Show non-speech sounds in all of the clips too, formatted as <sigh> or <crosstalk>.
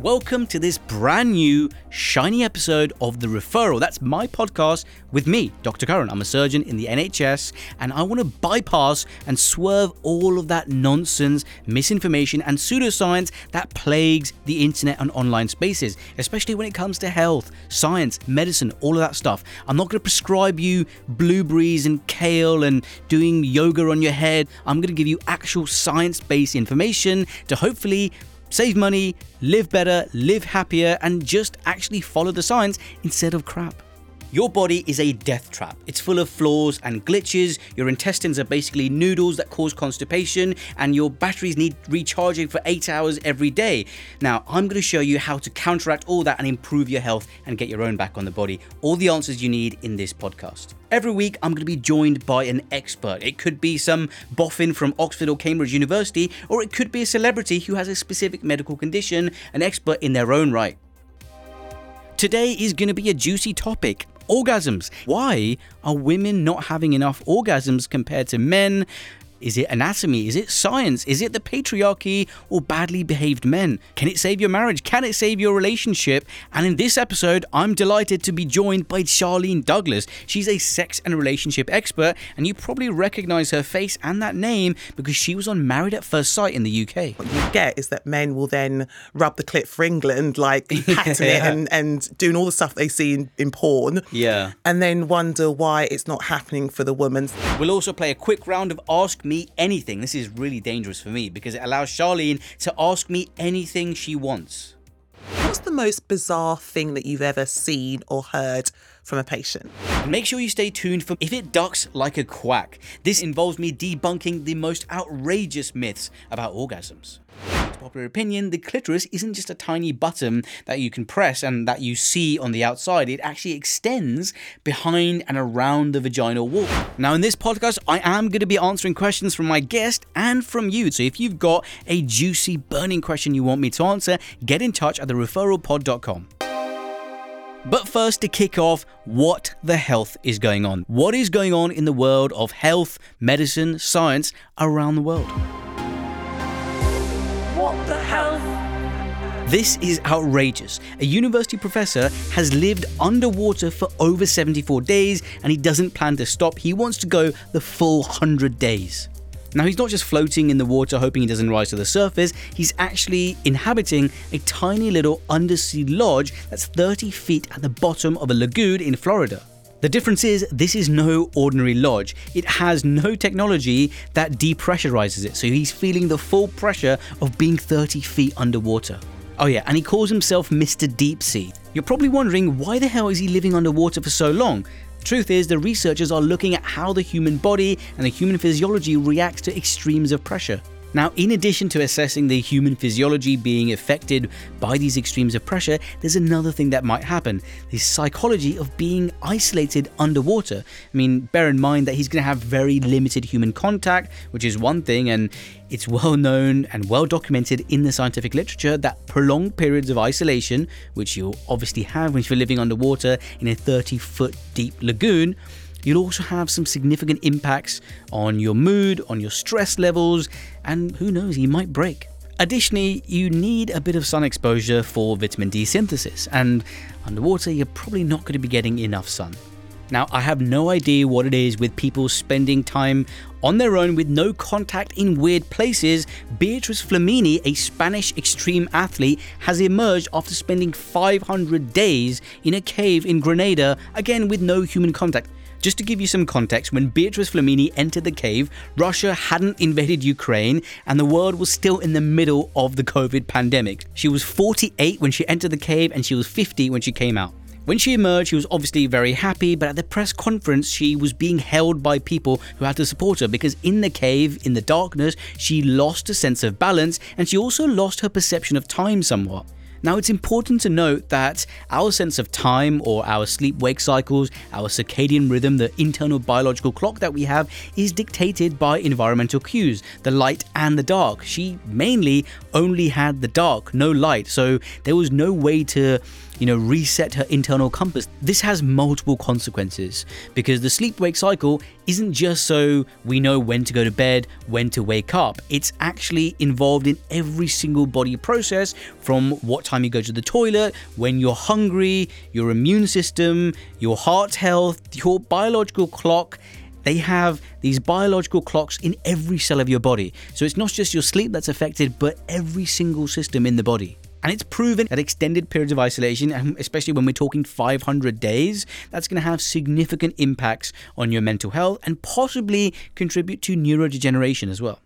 Welcome to this brand new, shiny episode of The Referral. That's my podcast with me, Dr. Karan. I'm a surgeon in the NHS, and I want to bypass and swerve all of that nonsense, misinformation, and pseudoscience that plagues the internet and online spaces, especially when it comes to health, science, medicine, all of that stuff. I'm not going to prescribe you blueberries and kale and doing yoga on your head. I'm going to give you actual science based information to hopefully save money, live better, live happier, and just actually follow the science instead of crap. Your body is a death trap. It's full of flaws and glitches. Your intestines are basically noodles that cause constipation, and your batteries need recharging for eight hours every day. Now, I'm going to show you how to counteract all that and improve your health and get your own back on the body. All the answers you need in this podcast. Every week, I'm going to be joined by an expert. It could be some boffin from Oxford or Cambridge University, or it could be a celebrity who has a specific medical condition, an expert in their own right. Today is going to be a juicy topic orgasms. Why are women not having enough orgasms compared to men? Is it anatomy? Is it science? Is it the patriarchy or badly behaved men? Can it save your marriage? Can it save your relationship? And in this episode, I'm delighted to be joined by Charlene Douglas. She's a sex and relationship expert, and you probably recognize her face and that name because she was on Married at First Sight in the UK. What you get is that men will then rub the clit for England, like <laughs> patting it and, and doing all the stuff they see in, in porn. Yeah. And then wonder why it's not happening for the woman. We'll also play a quick round of Ask Me Anything. This is really dangerous for me because it allows Charlene to ask me anything she wants. What's the most bizarre thing that you've ever seen or heard from a patient? Make sure you stay tuned for If It Ducks Like a Quack. This involves me debunking the most outrageous myths about orgasms. Popular opinion, the clitoris isn't just a tiny button that you can press and that you see on the outside. It actually extends behind and around the vaginal wall. Now, in this podcast, I am going to be answering questions from my guest and from you. So if you've got a juicy, burning question you want me to answer, get in touch at thereferralpod.com. But first, to kick off, what the health is going on? What is going on in the world of health, medicine, science around the world? What the hell? This is outrageous. A university professor has lived underwater for over 74 days and he doesn't plan to stop. He wants to go the full 100 days. Now, he's not just floating in the water hoping he doesn't rise to the surface, he's actually inhabiting a tiny little undersea lodge that's 30 feet at the bottom of a lagoon in Florida. The difference is, this is no ordinary lodge. It has no technology that depressurizes it, so he's feeling the full pressure of being 30 feet underwater. Oh, yeah, and he calls himself Mr. Deep Sea. You're probably wondering why the hell is he living underwater for so long? Truth is, the researchers are looking at how the human body and the human physiology reacts to extremes of pressure. Now, in addition to assessing the human physiology being affected by these extremes of pressure, there's another thing that might happen the psychology of being isolated underwater. I mean, bear in mind that he's going to have very limited human contact, which is one thing, and it's well known and well documented in the scientific literature that prolonged periods of isolation, which you'll obviously have when you're living underwater in a 30 foot deep lagoon, You'll also have some significant impacts on your mood, on your stress levels, and who knows, you might break. Additionally, you need a bit of sun exposure for vitamin D synthesis, and underwater, you're probably not going to be getting enough sun. Now, I have no idea what it is with people spending time on their own with no contact in weird places. Beatrice Flamini, a Spanish extreme athlete, has emerged after spending 500 days in a cave in Granada, again with no human contact. Just to give you some context, when Beatrice Flamini entered the cave, Russia hadn't invaded Ukraine and the world was still in the middle of the COVID pandemic. She was 48 when she entered the cave and she was 50 when she came out. When she emerged, she was obviously very happy, but at the press conference, she was being held by people who had to support her because in the cave, in the darkness, she lost a sense of balance and she also lost her perception of time somewhat. Now, it's important to note that our sense of time or our sleep wake cycles, our circadian rhythm, the internal biological clock that we have, is dictated by environmental cues, the light and the dark. She mainly only had the dark, no light, so there was no way to you know, reset her internal compass. This has multiple consequences because the sleep wake cycle isn't just so we know when to go to bed, when to wake up. It's actually involved in every single body process from what time you go to the toilet, when you're hungry, your immune system, your heart health, your biological clock they have these biological clocks in every cell of your body. So it's not just your sleep that's affected, but every single system in the body. And it's proven that extended periods of isolation, and especially when we're talking 500 days, that's going to have significant impacts on your mental health and possibly contribute to neurodegeneration as well.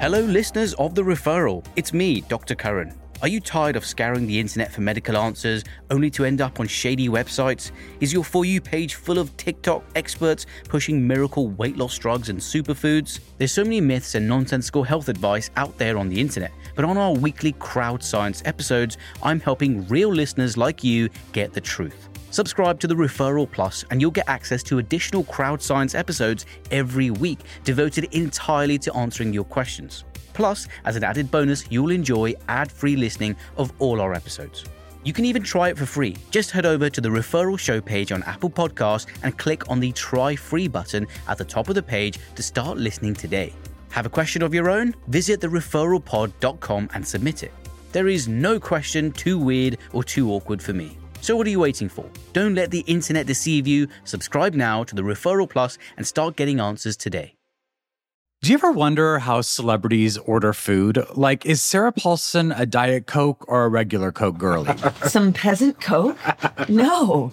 Hello, listeners of The Referral. It's me, Dr. Karan. Are you tired of scouring the internet for medical answers only to end up on shady websites? Is your For You page full of TikTok experts pushing miracle weight loss drugs and superfoods? There's so many myths and nonsensical health advice out there on the internet, but on our weekly Crowd Science episodes, I'm helping real listeners like you get the truth. Subscribe to the Referral Plus and you'll get access to additional Crowd Science episodes every week devoted entirely to answering your questions. Plus, as an added bonus, you'll enjoy ad free listening of all our episodes. You can even try it for free. Just head over to the referral show page on Apple Podcasts and click on the try free button at the top of the page to start listening today. Have a question of your own? Visit thereferralpod.com and submit it. There is no question too weird or too awkward for me. So what are you waiting for? Don't let the internet deceive you. Subscribe now to the Referral Plus and start getting answers today. Do you ever wonder how celebrities order food? Like, is Sarah Paulson a Diet Coke or a regular Coke girlie? <laughs> Some peasant Coke? No.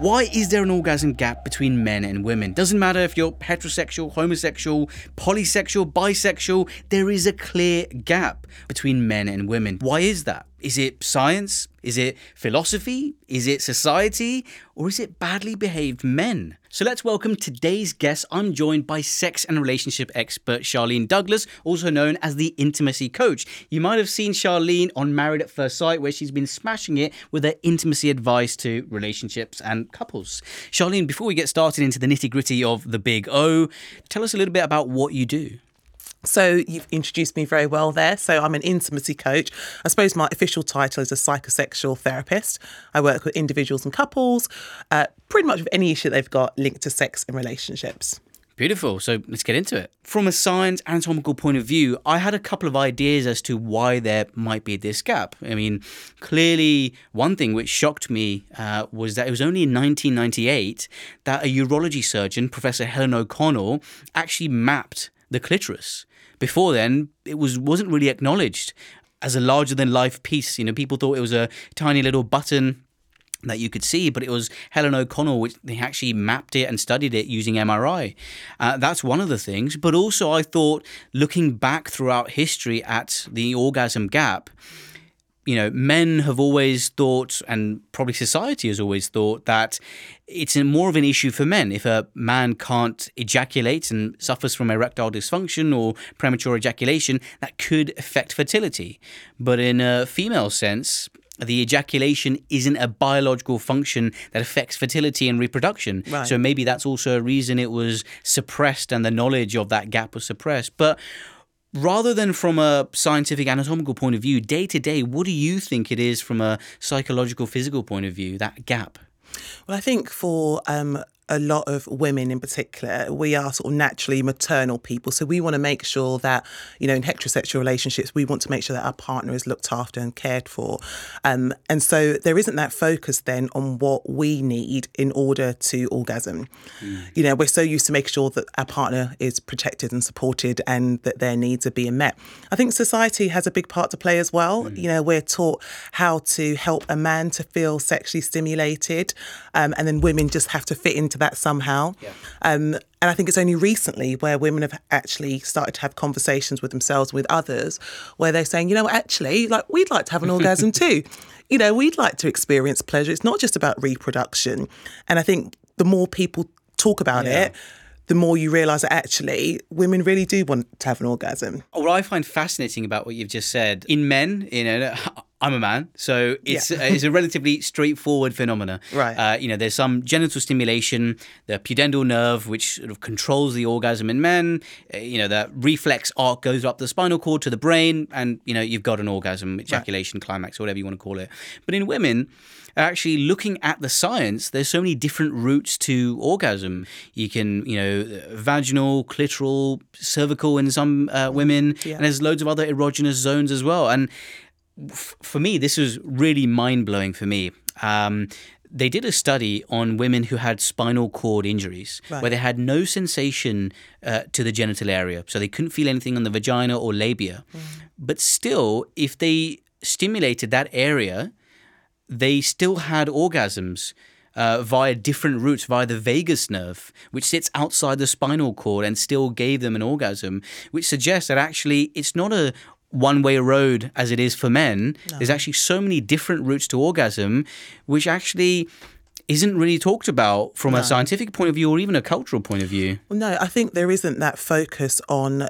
Why is there an orgasm gap between men and women? Doesn't matter if you're heterosexual, homosexual, polysexual, bisexual, there is a clear gap between men and women. Why is that? Is it science? Is it philosophy? Is it society? Or is it badly behaved men? So let's welcome today's guest. I'm joined by sex and relationship expert Charlene Douglas, also known as the intimacy coach. You might have seen Charlene on Married at First Sight, where she's been smashing it with her intimacy advice to relationships and couples. Charlene, before we get started into the nitty gritty of the big O, tell us a little bit about what you do. So you've introduced me very well there. So I'm an intimacy coach. I suppose my official title is a psychosexual therapist. I work with individuals and couples, uh, pretty much with any issue they've got linked to sex and relationships. Beautiful. So let's get into it. From a science anatomical point of view, I had a couple of ideas as to why there might be this gap. I mean, clearly, one thing which shocked me uh, was that it was only in 1998 that a urology surgeon, Professor Helen O'Connell, actually mapped the clitoris. Before then, it was wasn't really acknowledged as a larger than life piece. You know, people thought it was a tiny little button that you could see, but it was Helen O'Connell which they actually mapped it and studied it using MRI. Uh, that's one of the things. But also, I thought looking back throughout history at the orgasm gap, you know, men have always thought, and probably society has always thought, that it's more of an issue for men. If a man can't ejaculate and suffers from erectile dysfunction or premature ejaculation, that could affect fertility. But in a female sense, the ejaculation isn't a biological function that affects fertility and reproduction. Right. So maybe that's also a reason it was suppressed and the knowledge of that gap was suppressed. But rather than from a scientific anatomical point of view, day to day, what do you think it is from a psychological, physical point of view, that gap? Well, I think for um, a lot of women in particular, we are sort of naturally maternal people. So we want to make sure that, you know, in heterosexual relationships, we want to make sure that our partner is looked after and cared for. Um, and so there isn't that focus then on what we need in order to orgasm. You know, we're so used to making sure that our partner is protected and supported and that their needs are being met. I think society has a big part to play as well. You know, we're taught how to help a man to feel sexually stimulated, um, and then women just have to fit into that somehow. Um, and I think it's only recently where women have actually started to have conversations with themselves, with others, where they're saying, you know, actually, like we'd like to have an orgasm too. <laughs> You know, we'd like to experience pleasure. It's not just about reproduction. And I think the more people talk about it, the more you realise that actually women really do want to have an orgasm. What I find fascinating about what you've just said in men, you know, <laughs> I'm a man, so it's Yeah. it's a relatively straightforward phenomena. Right. Uh, you know, there's some genital stimulation, the pudendal nerve, which sort of controls the orgasm in men. Uh, you know, that reflex arc goes up the spinal cord to the brain, and you know, you've got an orgasm, ejaculation, climax, or whatever you want to call it. But in women. Actually, looking at the science, there's so many different routes to orgasm. You can, you know, vaginal, clitoral, cervical in some uh, women, and there's loads of other erogenous zones as well. And f- for me, this was really mind blowing for me. Um, they did a study on women who had spinal cord injuries where they had no sensation uh, to the genital area. So they couldn't feel anything on the vagina or labia. But still, if they stimulated that area, they still had orgasms uh, via different routes, via the vagus nerve, which sits outside the spinal cord and still gave them an orgasm, which suggests that actually it's not a one way road as it is for men. There's actually so many different routes to orgasm, which actually isn't really talked about from a scientific point of view or even a cultural point of view. Well, no, I think there isn't that focus on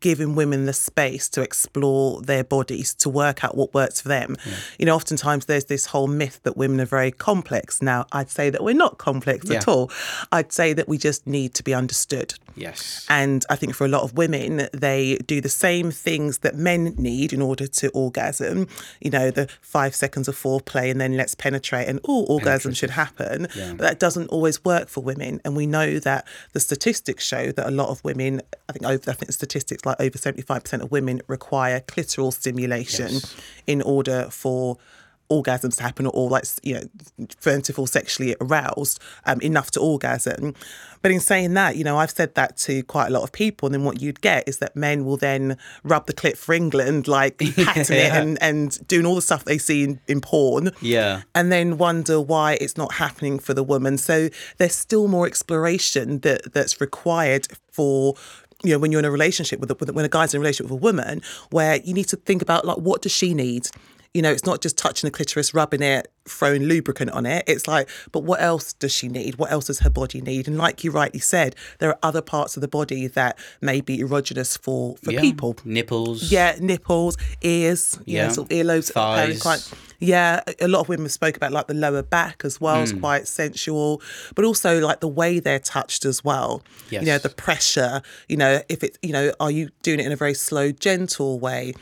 giving women the space to explore their bodies, to work out what works for them. You know, oftentimes there's this whole myth that women are very complex. Now, I'd say that we're not complex at all. I'd say that we just need to be understood. Yes. And I think for a lot of women, they do the same things that men need in order to orgasm. You know, the five seconds of foreplay and then let's penetrate and oh, orgasm should happen. But that doesn't always work for women. And we know that the statistics show that a lot of women, I think over I think the statistics like over 75% of women require clitoral stimulation in order for orgasms to happen or like you know for to feel sexually aroused um, enough to orgasm. But in saying that you know i've said that to quite a lot of people and then what you'd get is that men will then rub the clit for england like <laughs> patting it and, and doing all the stuff they see in, in porn Yeah. and then wonder why it's not happening for the woman. So there's still more exploration that that's required for you know when you're in a relationship with, a, when a guy's in a relationship with a woman where you need to think about like what does she need you know it's not just touching the clitoris rubbing it throwing lubricant on it it's like but what else does she need what else does her body need and like you rightly said there are other parts of the body that may be erogenous for for Yeah. people Nipples. yeah, nipples, ears, yeah, Yeah. sort of earlobes. Thighs. Quite, yeah, a- lot of women spoke about like the lower back as well. Hmm. It's quite sensual, but also like the way they're touched as well. Yes. You know, the pressure. You know, if it's you know, are you doing it in a very slow, gentle way?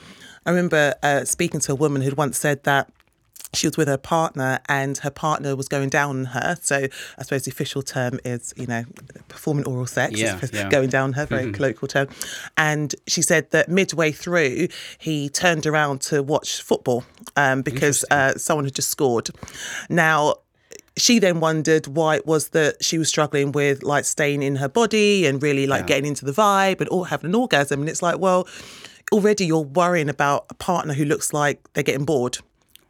I remember uh, speaking to a woman who'd once said that she was with her partner and her partner was going down on her. So I suppose the official term is, you know, performing oral sex, Yeah, is yeah. going down on her, very colloquial term. And she said that midway through, he turned around to watch football um, because uh, someone had just scored. Now, she then wondered why it was that she was struggling with like staying in her body and really like getting into the vibe and all having an orgasm. And it's like, well, already you're worrying about a partner who looks like they're getting bored.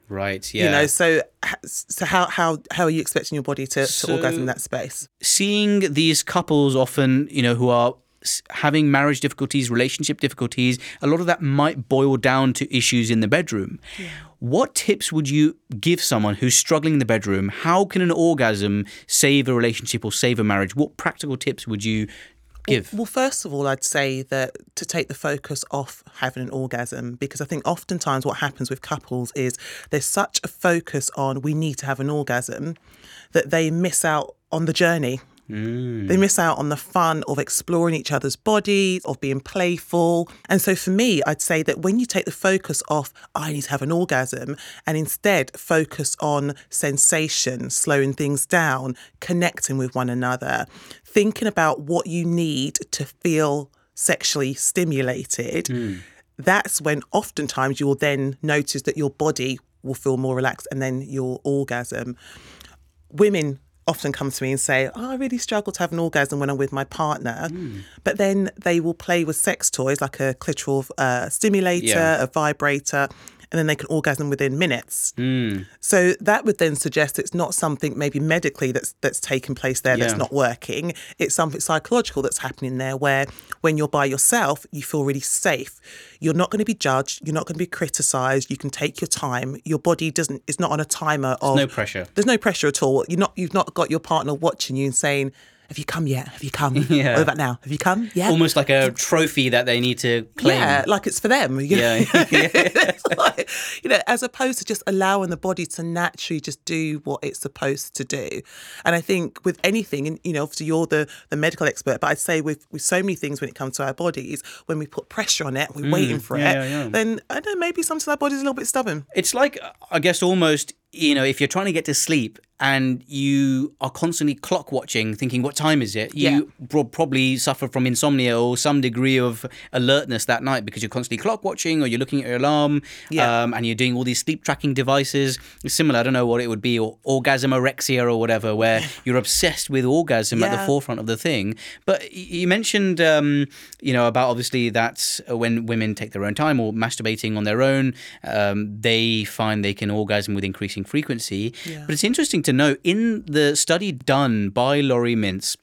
Right. Yeah. You know, so so how how how are you expecting your body to, to orgasm in that space? seeing these couples often, you know, who are having marriage difficulties, relationship difficulties, a lot of that might boil down to issues in the bedroom. What tips would you give someone who's struggling in the bedroom? How can an orgasm save a relationship or save a marriage? What practical tips would you give? Well, first of all, I'd say that to take the focus off having an orgasm, because I think oftentimes what happens with couples is there's such a focus on we need to have an orgasm that they miss out on the journey. Mm. They miss out on the fun of exploring each other's bodies, of being playful. And so for me, I'd say that when you take the focus off, I need to have an orgasm, and instead focus on sensation, slowing things down, connecting with one another, thinking about what you need to feel sexually stimulated, mm. that's when oftentimes you will then notice that your body will feel more relaxed and then your orgasm. Women often come to me and say, oh, I really struggle to have an orgasm when I'm with my partner. But then they will play with sex toys like a clitoral uh, stimulator, Yeah. a vibrator, and then they can orgasm within minutes. Hmm. So that would then suggest it's not something maybe medically that's that's taking place there that's not working. It's something psychological that's happening there where when you're by yourself, you feel really safe. You're not going to be judged. You're not going to be criticized. You can take your time. Your body doesn't. It's not on a timer of there's no pressure. There's no pressure at all. You're not. You've not got your partner watching you and saying, "Have you come yet? Have you come? <laughs> Yeah. What about now? Have you come? Yeah. Almost like a trophy that they need to claim. Yeah, like it's for them. you know? Yeah. <laughs> Like, you know, as opposed to just allowing the body to naturally just do what it's supposed to do. And I think with anything, and you know, obviously you're the the medical expert, but I'd say with with so many things when it comes to our bodies, when we put pressure on it, we're waiting for Mm, yeah, it, yeah, yeah. then I don't know, maybe sometimes our body's a little bit stubborn. It's like, I guess, almost, you know, if you're trying to get to sleep and you are constantly clock watching, thinking, what time is it? You pro- probably suffer from insomnia or some degree of alertness that night because you're constantly clock watching or you're looking at your alarm Yeah. um, and you're doing all these sleep tracking devices. It's similar, I don't know what it would be, or orgasmorexia or whatever, where <laughs> you're obsessed with orgasm at the forefront of the thing. But you mentioned, um, you know, about obviously that when women take their own time or masturbating on their own, um, they find they can orgasm with increasing frequency. But it's interesting to note in the study done by Laurie Mintz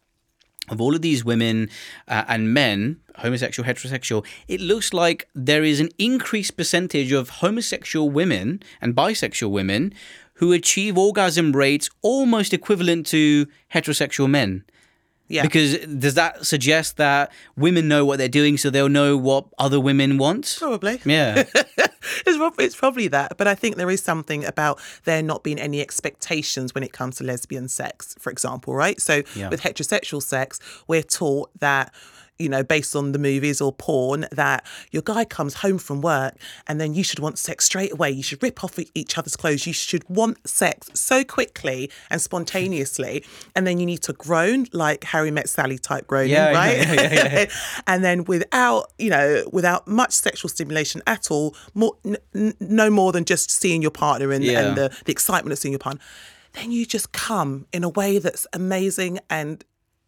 of all of these women uh, and men, homosexual, heterosexual, it looks like there is an increased percentage of homosexual women and bisexual women who achieve orgasm rates almost equivalent to heterosexual men. Yeah. Because does that suggest that women know what they're doing so they'll know what other women want? Probably. Yeah. <laughs> it's, probably that. But I think there is something about there not being any expectations when it comes to lesbian sex, for example, right? So Yeah. with heterosexual sex, we're taught that. You know, based on the movies or porn, that your guy comes home from work and then you should want sex straight away. You should rip off each other's clothes. You should want sex so quickly and spontaneously. <laughs> And then you need to groan like Harry Met Sally type groaning, Yeah, right? yeah, yeah, <laughs> and then without you know without much sexual stimulation at all more n- n- no more than just seeing your partner and, and the, the excitement of seeing your partner then you just come in a way that's amazing and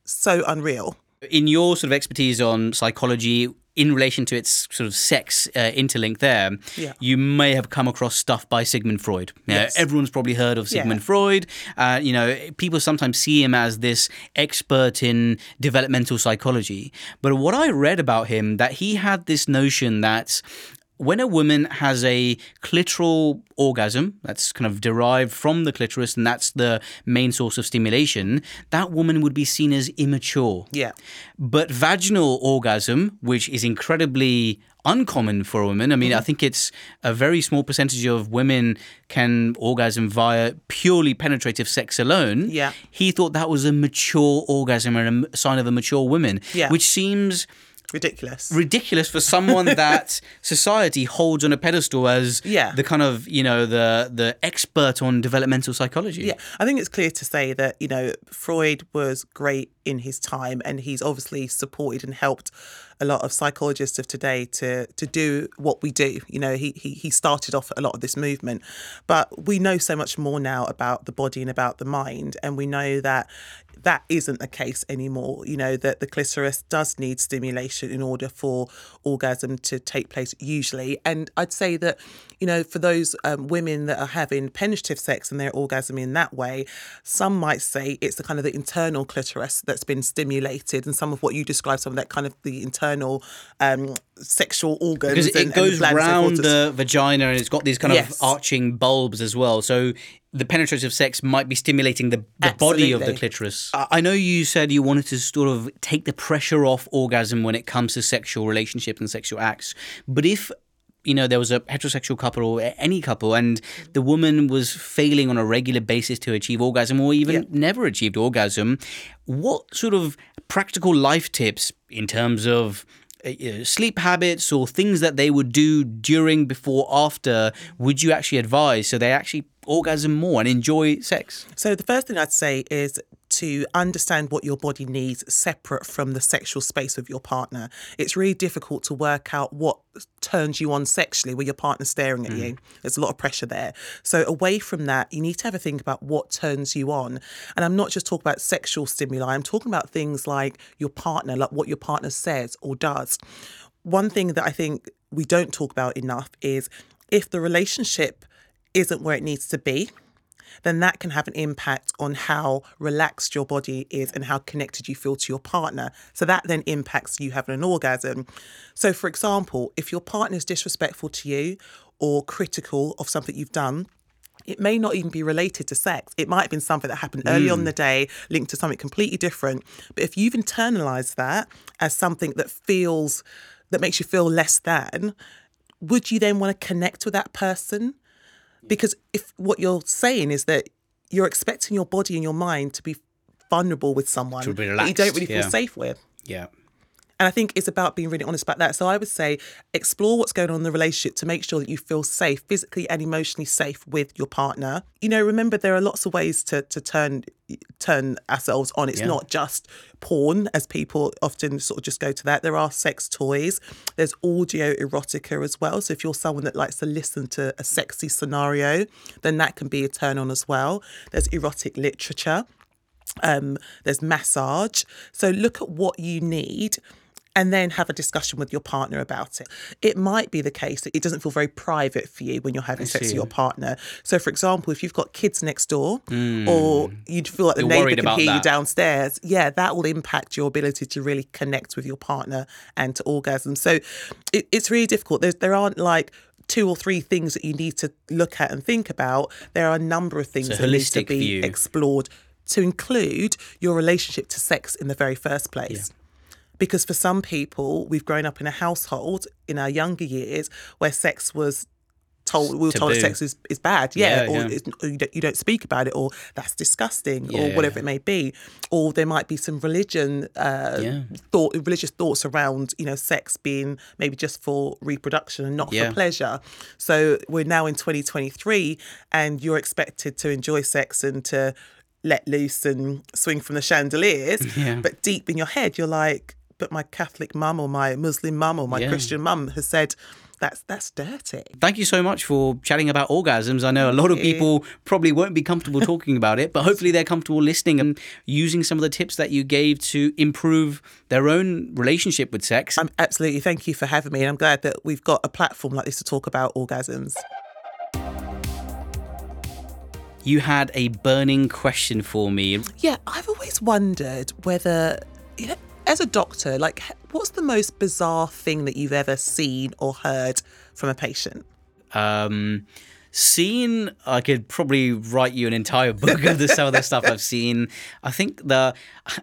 so unreal in your sort of expertise on psychology in relation to its sort of sex uh, interlink there Yeah. you may have come across stuff by sigmund freud You know, Yes. everyone's probably heard of sigmund Yeah. freud uh, you know people sometimes see him as this expert in developmental psychology but what i read about him that he had this notion that when a woman has a clitoral orgasm that's kind of derived from the clitoris and that's the main source of stimulation, that woman would be seen as immature. yeah But vaginal orgasm, which is incredibly uncommon for a woman, I mean, Mm-hmm. I think it's a very small percentage of women can orgasm via purely penetrative sex alone. Yeah. He thought that was a mature orgasm and a sign of a mature woman, Yeah. which seems ridiculous ridiculous for someone <laughs> that society holds on a pedestal as Yeah. the kind of you know the the expert on developmental psychology. Yeah, I think it's clear to say that, you know, Freud was great in his time and he's obviously supported and helped a lot of psychologists of today to to do what we do. You know, he he he started off a lot of this movement. But we know so much more now about the body and about the mind and we know that that isn't the case anymore. You know, that the clitoris does need stimulation in order for orgasm to take place usually. And I'd say that, you know, for those um, women that are having penetrative sex and they're orgasming in that way, some might say it's the kind of the internal clitoris that's been stimulated and some of what you described, some of that kind of the internal um, sexual organs. because it and goes and round the vagina and it's got these kind Yes. of arching bulbs as well. So the penetrative sex might be stimulating the, the body of the clitoris. I know you said you wanted to sort of take the pressure off orgasm when it comes to sexual relationships and sexual acts, but if you know there was a heterosexual couple or any couple and the woman was failing on a regular basis to achieve orgasm or even Yeah. never achieved orgasm what sort of practical life tips in terms of uh, sleep habits or things that they would do during before after would you actually advise so they actually orgasm more and enjoy sex So the first thing I'd say is to understand what your body needs separate from the sexual space with your partner. It's really difficult to work out what turns you on sexually with your partner staring at you. Mm. There's a lot of pressure there. So away from that, you need to have a think about what turns you on. And I'm not just talking about sexual stimuli, I'm talking about things like your partner, like what your partner says or does. One thing that I think we don't talk about enough is if the relationship isn't where it needs to be, then that can have an impact on how relaxed your body is and how connected you feel to your partner. So that then impacts you having an orgasm. So, for example, if your partner is disrespectful to you or critical of something you've done, it may not even be related to sex. It might have been something that happened early on in mm. the day, linked to something completely different. But if you've internalized that as something that feels, that makes you feel less than, would you then want to connect with that person? Because if what you're saying is that you're expecting your body and your mind to be vulnerable with someone that you don't really feel yeah. safe with. yeah And I think it's about being really honest about that. So I would say explore what's going on in the relationship to make sure that you feel safe, physically and emotionally safe with your partner. You know, remember there are lots of ways to to turn turn ourselves on. It's Yeah. not just porn, as people often sort of just go to that. There are sex toys. There's audio erotica as well. So if you're someone that likes to listen to a sexy scenario, then that can be a turn on as well. There's erotic literature um, there's massage. So look at what you need and then have a discussion with your partner about it. It might be the case that it doesn't feel very private for you when you're having sex with your partner. So, for example, if you've got kids next door hmm. or you'd feel like the You're neighbour worried can hear you downstairs, yeah, that will impact your ability to really connect with your partner and to orgasm. So it, it's really difficult. There's, there aren't like, Two or three things that you need to look at and think about. There are a number of things that need to be view. explored to include your relationship to sex in the very first place. Because for some people, we've grown up in a household in our younger years where sex was told, we were told that sex is, is bad, yeah, Yeah, or, yeah. Or you, don't, you don't speak about it, or that's disgusting, or whatever it may be. Or there might be some religion uh, Yeah. thought, religious thoughts around, you know, sex being maybe just for reproduction and not Yeah. for pleasure. So we're now in 2023, and you're expected to enjoy sex and to let loose and swing from the chandeliers. <laughs> Yeah. But deep in your head, you're like, but my Catholic mum or my Muslim mum or my Yeah. Christian mum has said that's that's dirty. Thank you so much for chatting about orgasms. I know a lot of people probably won't be comfortable <laughs> talking about it, but hopefully they're comfortable listening and using some of the tips that you gave to improve their own relationship with sex. I'm absolutely thank you for having me, and I'm glad that we've got a platform like this to talk about orgasms. You had a burning question for me. Yeah, I've always wondered whether, you know, as a doctor, like, what's the most bizarre thing that you've ever seen or heard from a patient? Um, seen, I could probably write you an entire book of the some of the <laughs> stuff I've seen. I think the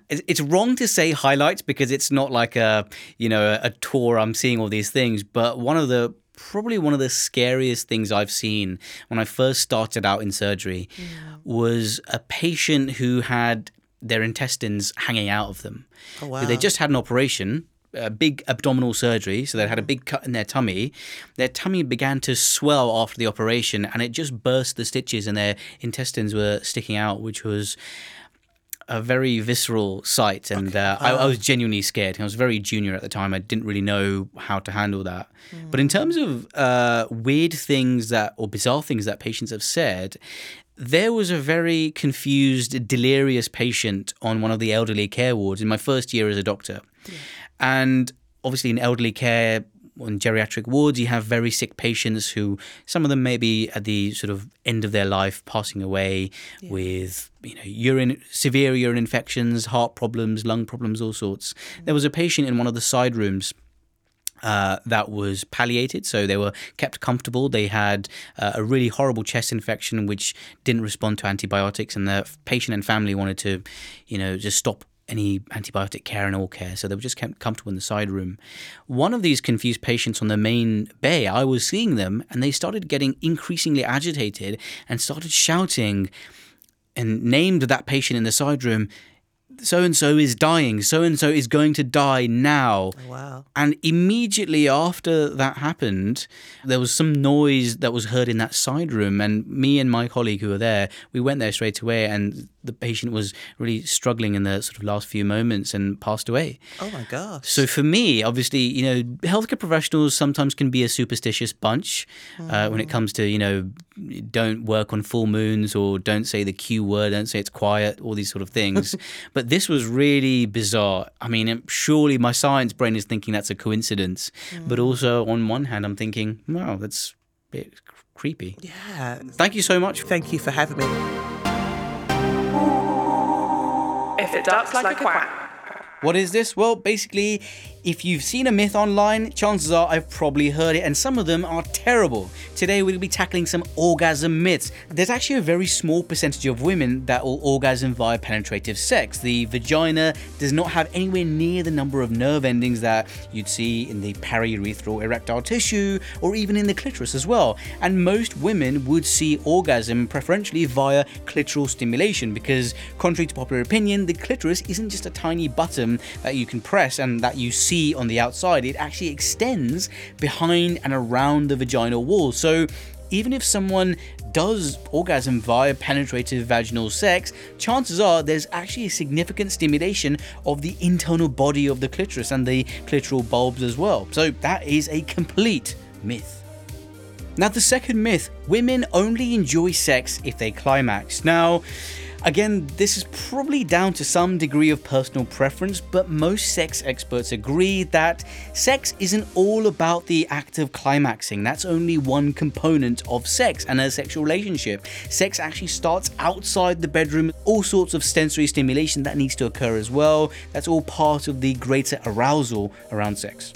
it's it's wrong to say highlights because it's not like a you know a tour. I'm seeing all these things, but one of the probably one of the scariest things I've seen when I first started out in surgery was a patient who had their intestines hanging out of them. Oh, wow. They just had an operation, a big abdominal surgery, so they had a big cut in their tummy. Their tummy began to swell after the operation, and it just burst the stitches, and their intestines were sticking out, which was a very visceral sight, and uh, I, I was genuinely scared. I was very junior at the time. I didn't really know how to handle that. But in terms of uh, weird things that or bizarre things that patients have said, there was a very confused, delirious patient on one of the elderly care wards in my first year as a doctor, and obviously in elderly care. On geriatric wards, you have very sick patients who, some of them may be at the sort of end of their life, passing away with you know urine, severe urine infections, heart problems, lung problems, all sorts. Mm. There was a patient in one of the side rooms uh, that was palliated, so they were kept comfortable. They had uh, a really horrible chest infection which didn't respond to antibiotics, and the patient and family wanted to, you know, just stop any antibiotic care and all care, so they were just kept comfortable in the side room. One of these confused patients on the main bay, I was seeing them, and they started getting increasingly agitated and started shouting and named that patient in the side room so and so is dying, so and so is going to die now. Wow. And immediately after that happened, there was some noise that was heard in that side room. And me and my colleague who were there, we went there straight away. And the patient was really struggling in the sort of last few moments and passed away. Oh my gosh. So for me, obviously, you know, healthcare professionals sometimes can be a superstitious bunch uh, when it comes to, you know, don't work on full moons or don't say the Q word, don't say it's quiet, all these sort of things. <laughs> but this was really bizarre. I mean, surely my science brain is thinking that's a coincidence. Mm. But also, on one hand, I'm thinking, wow, that's a bit creepy. yeah. Thank you so much. Thank you for having me. If it ducks like, a quack. What is this? Well, basically, if you've seen a myth online, chances are I've probably heard it, and some of them are terrible. Today, we'll be tackling some orgasm myths. There's actually a very small percentage of women that will orgasm via penetrative sex. The vagina does not have anywhere near the number of nerve endings that you'd see in the periurethral erectile tissue or even in the clitoris as well. And most women would see orgasm preferentially via clitoral stimulation because, contrary to popular opinion, the clitoris isn't just a tiny button that you can press and that you on the outside, it actually extends behind and around the vaginal wall. So even if someone does orgasm via penetrative vaginal sex, chances are there's actually a significant stimulation of the internal body of the clitoris and the clitoral bulbs as well. So that is a complete myth. Now, the second myth women only enjoy sex if they climax. Now, Again, this is probably down to some degree of personal preference, but most sex experts agree that sex isn't all about the act of climaxing. That's only one component of sex and a sexual relationship. Sex actually starts outside the bedroom, all sorts of sensory stimulation that needs to occur as well. That's all part of the greater arousal around sex.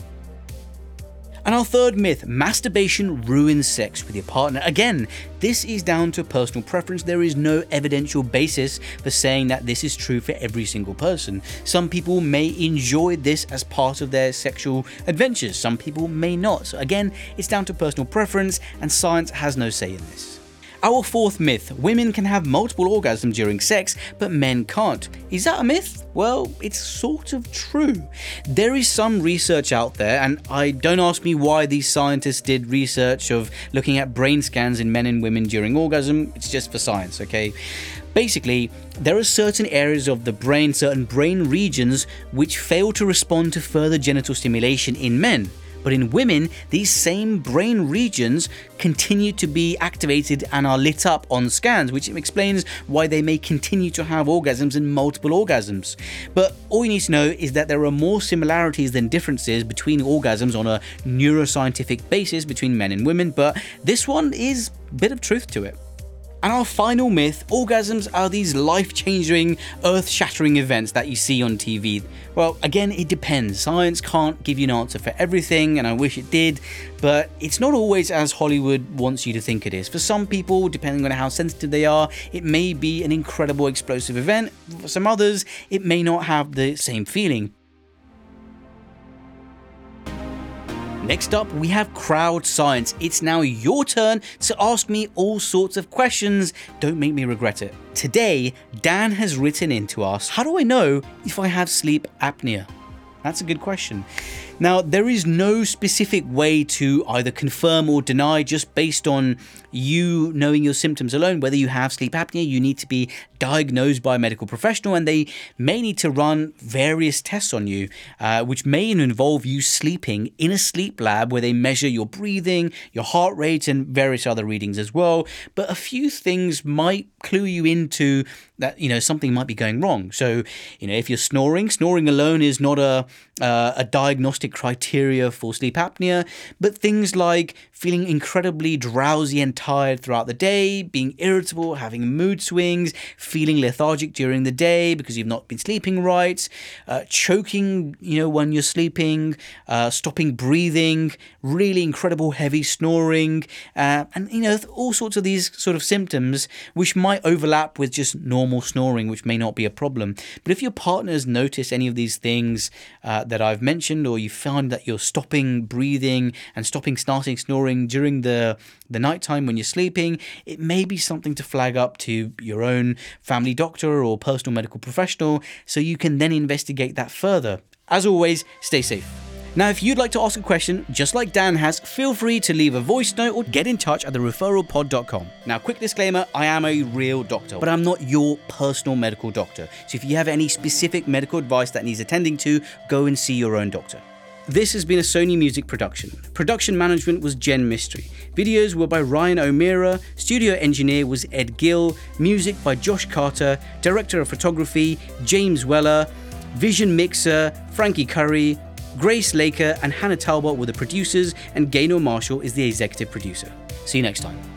And our third myth masturbation ruins sex with your partner. Again, this is down to personal preference. There is no evidential basis for saying that this is true for every single person. Some people may enjoy this as part of their sexual adventures, some people may not. So, again, it's down to personal preference, and science has no say in this. Our fourth myth women can have multiple orgasms during sex, but men can't. Is that a myth? Well, it's sort of true. There is some research out there, and I don't ask me why these scientists did research of looking at brain scans in men and women during orgasm, it's just for science, okay? Basically, there are certain areas of the brain, certain brain regions, which fail to respond to further genital stimulation in men. But in women, these same brain regions continue to be activated and are lit up on scans, which explains why they may continue to have orgasms and multiple orgasms. But all you need to know is that there are more similarities than differences between orgasms on a neuroscientific basis between men and women, but this one is a bit of truth to it. And our final myth orgasms are these life changing, earth shattering events that you see on TV. Well, again, it depends. Science can't give you an answer for everything, and I wish it did, but it's not always as Hollywood wants you to think it is. For some people, depending on how sensitive they are, it may be an incredible explosive event. For some others, it may not have the same feeling. Next up, we have crowd science. It's now your turn to ask me all sorts of questions. Don't make me regret it. Today, Dan has written in to ask How do I know if I have sleep apnea? That's a good question. Now, there is no specific way to either confirm or deny just based on you knowing your symptoms alone. Whether you have sleep apnea, you need to be diagnosed by a medical professional and they may need to run various tests on you, uh, which may involve you sleeping in a sleep lab where they measure your breathing, your heart rate, and various other readings as well. But a few things might clue you into that you know something might be going wrong. So you know if you're snoring, snoring alone is not a uh, a diagnostic diagnostic criteria for sleep apnea, but things like feeling incredibly drowsy and tired throughout the day, being irritable, having mood swings, feeling lethargic during the day because you've not been sleeping right, uh, choking, you know, when you're sleeping, uh, stopping breathing, really incredible heavy snoring, uh, and you know, all sorts of these sort of symptoms which might overlap with just normal snoring, which may not be a problem. But if your partners notice any of these things uh, that I've mentioned, or you find that you're stopping breathing and stopping starting snoring during the the nighttime when you're sleeping, it may be something to flag up to your own family doctor or personal medical professional so you can then investigate that further. As always, stay safe. Now, if you'd like to ask a question, just like Dan has, feel free to leave a voice note or get in touch at thereferralpod.com. Now, quick disclaimer I am a real doctor, but I'm not your personal medical doctor. So if you have any specific medical advice that needs attending to, go and see your own doctor. This has been a Sony Music production. Production management was Jen Mystery. Videos were by Ryan O'Meara. Studio engineer was Ed Gill. Music by Josh Carter. Director of photography, James Weller. Vision mixer, Frankie Curry. Grace Laker and Hannah Talbot were the producers, and Gaynor Marshall is the executive producer. See you next time.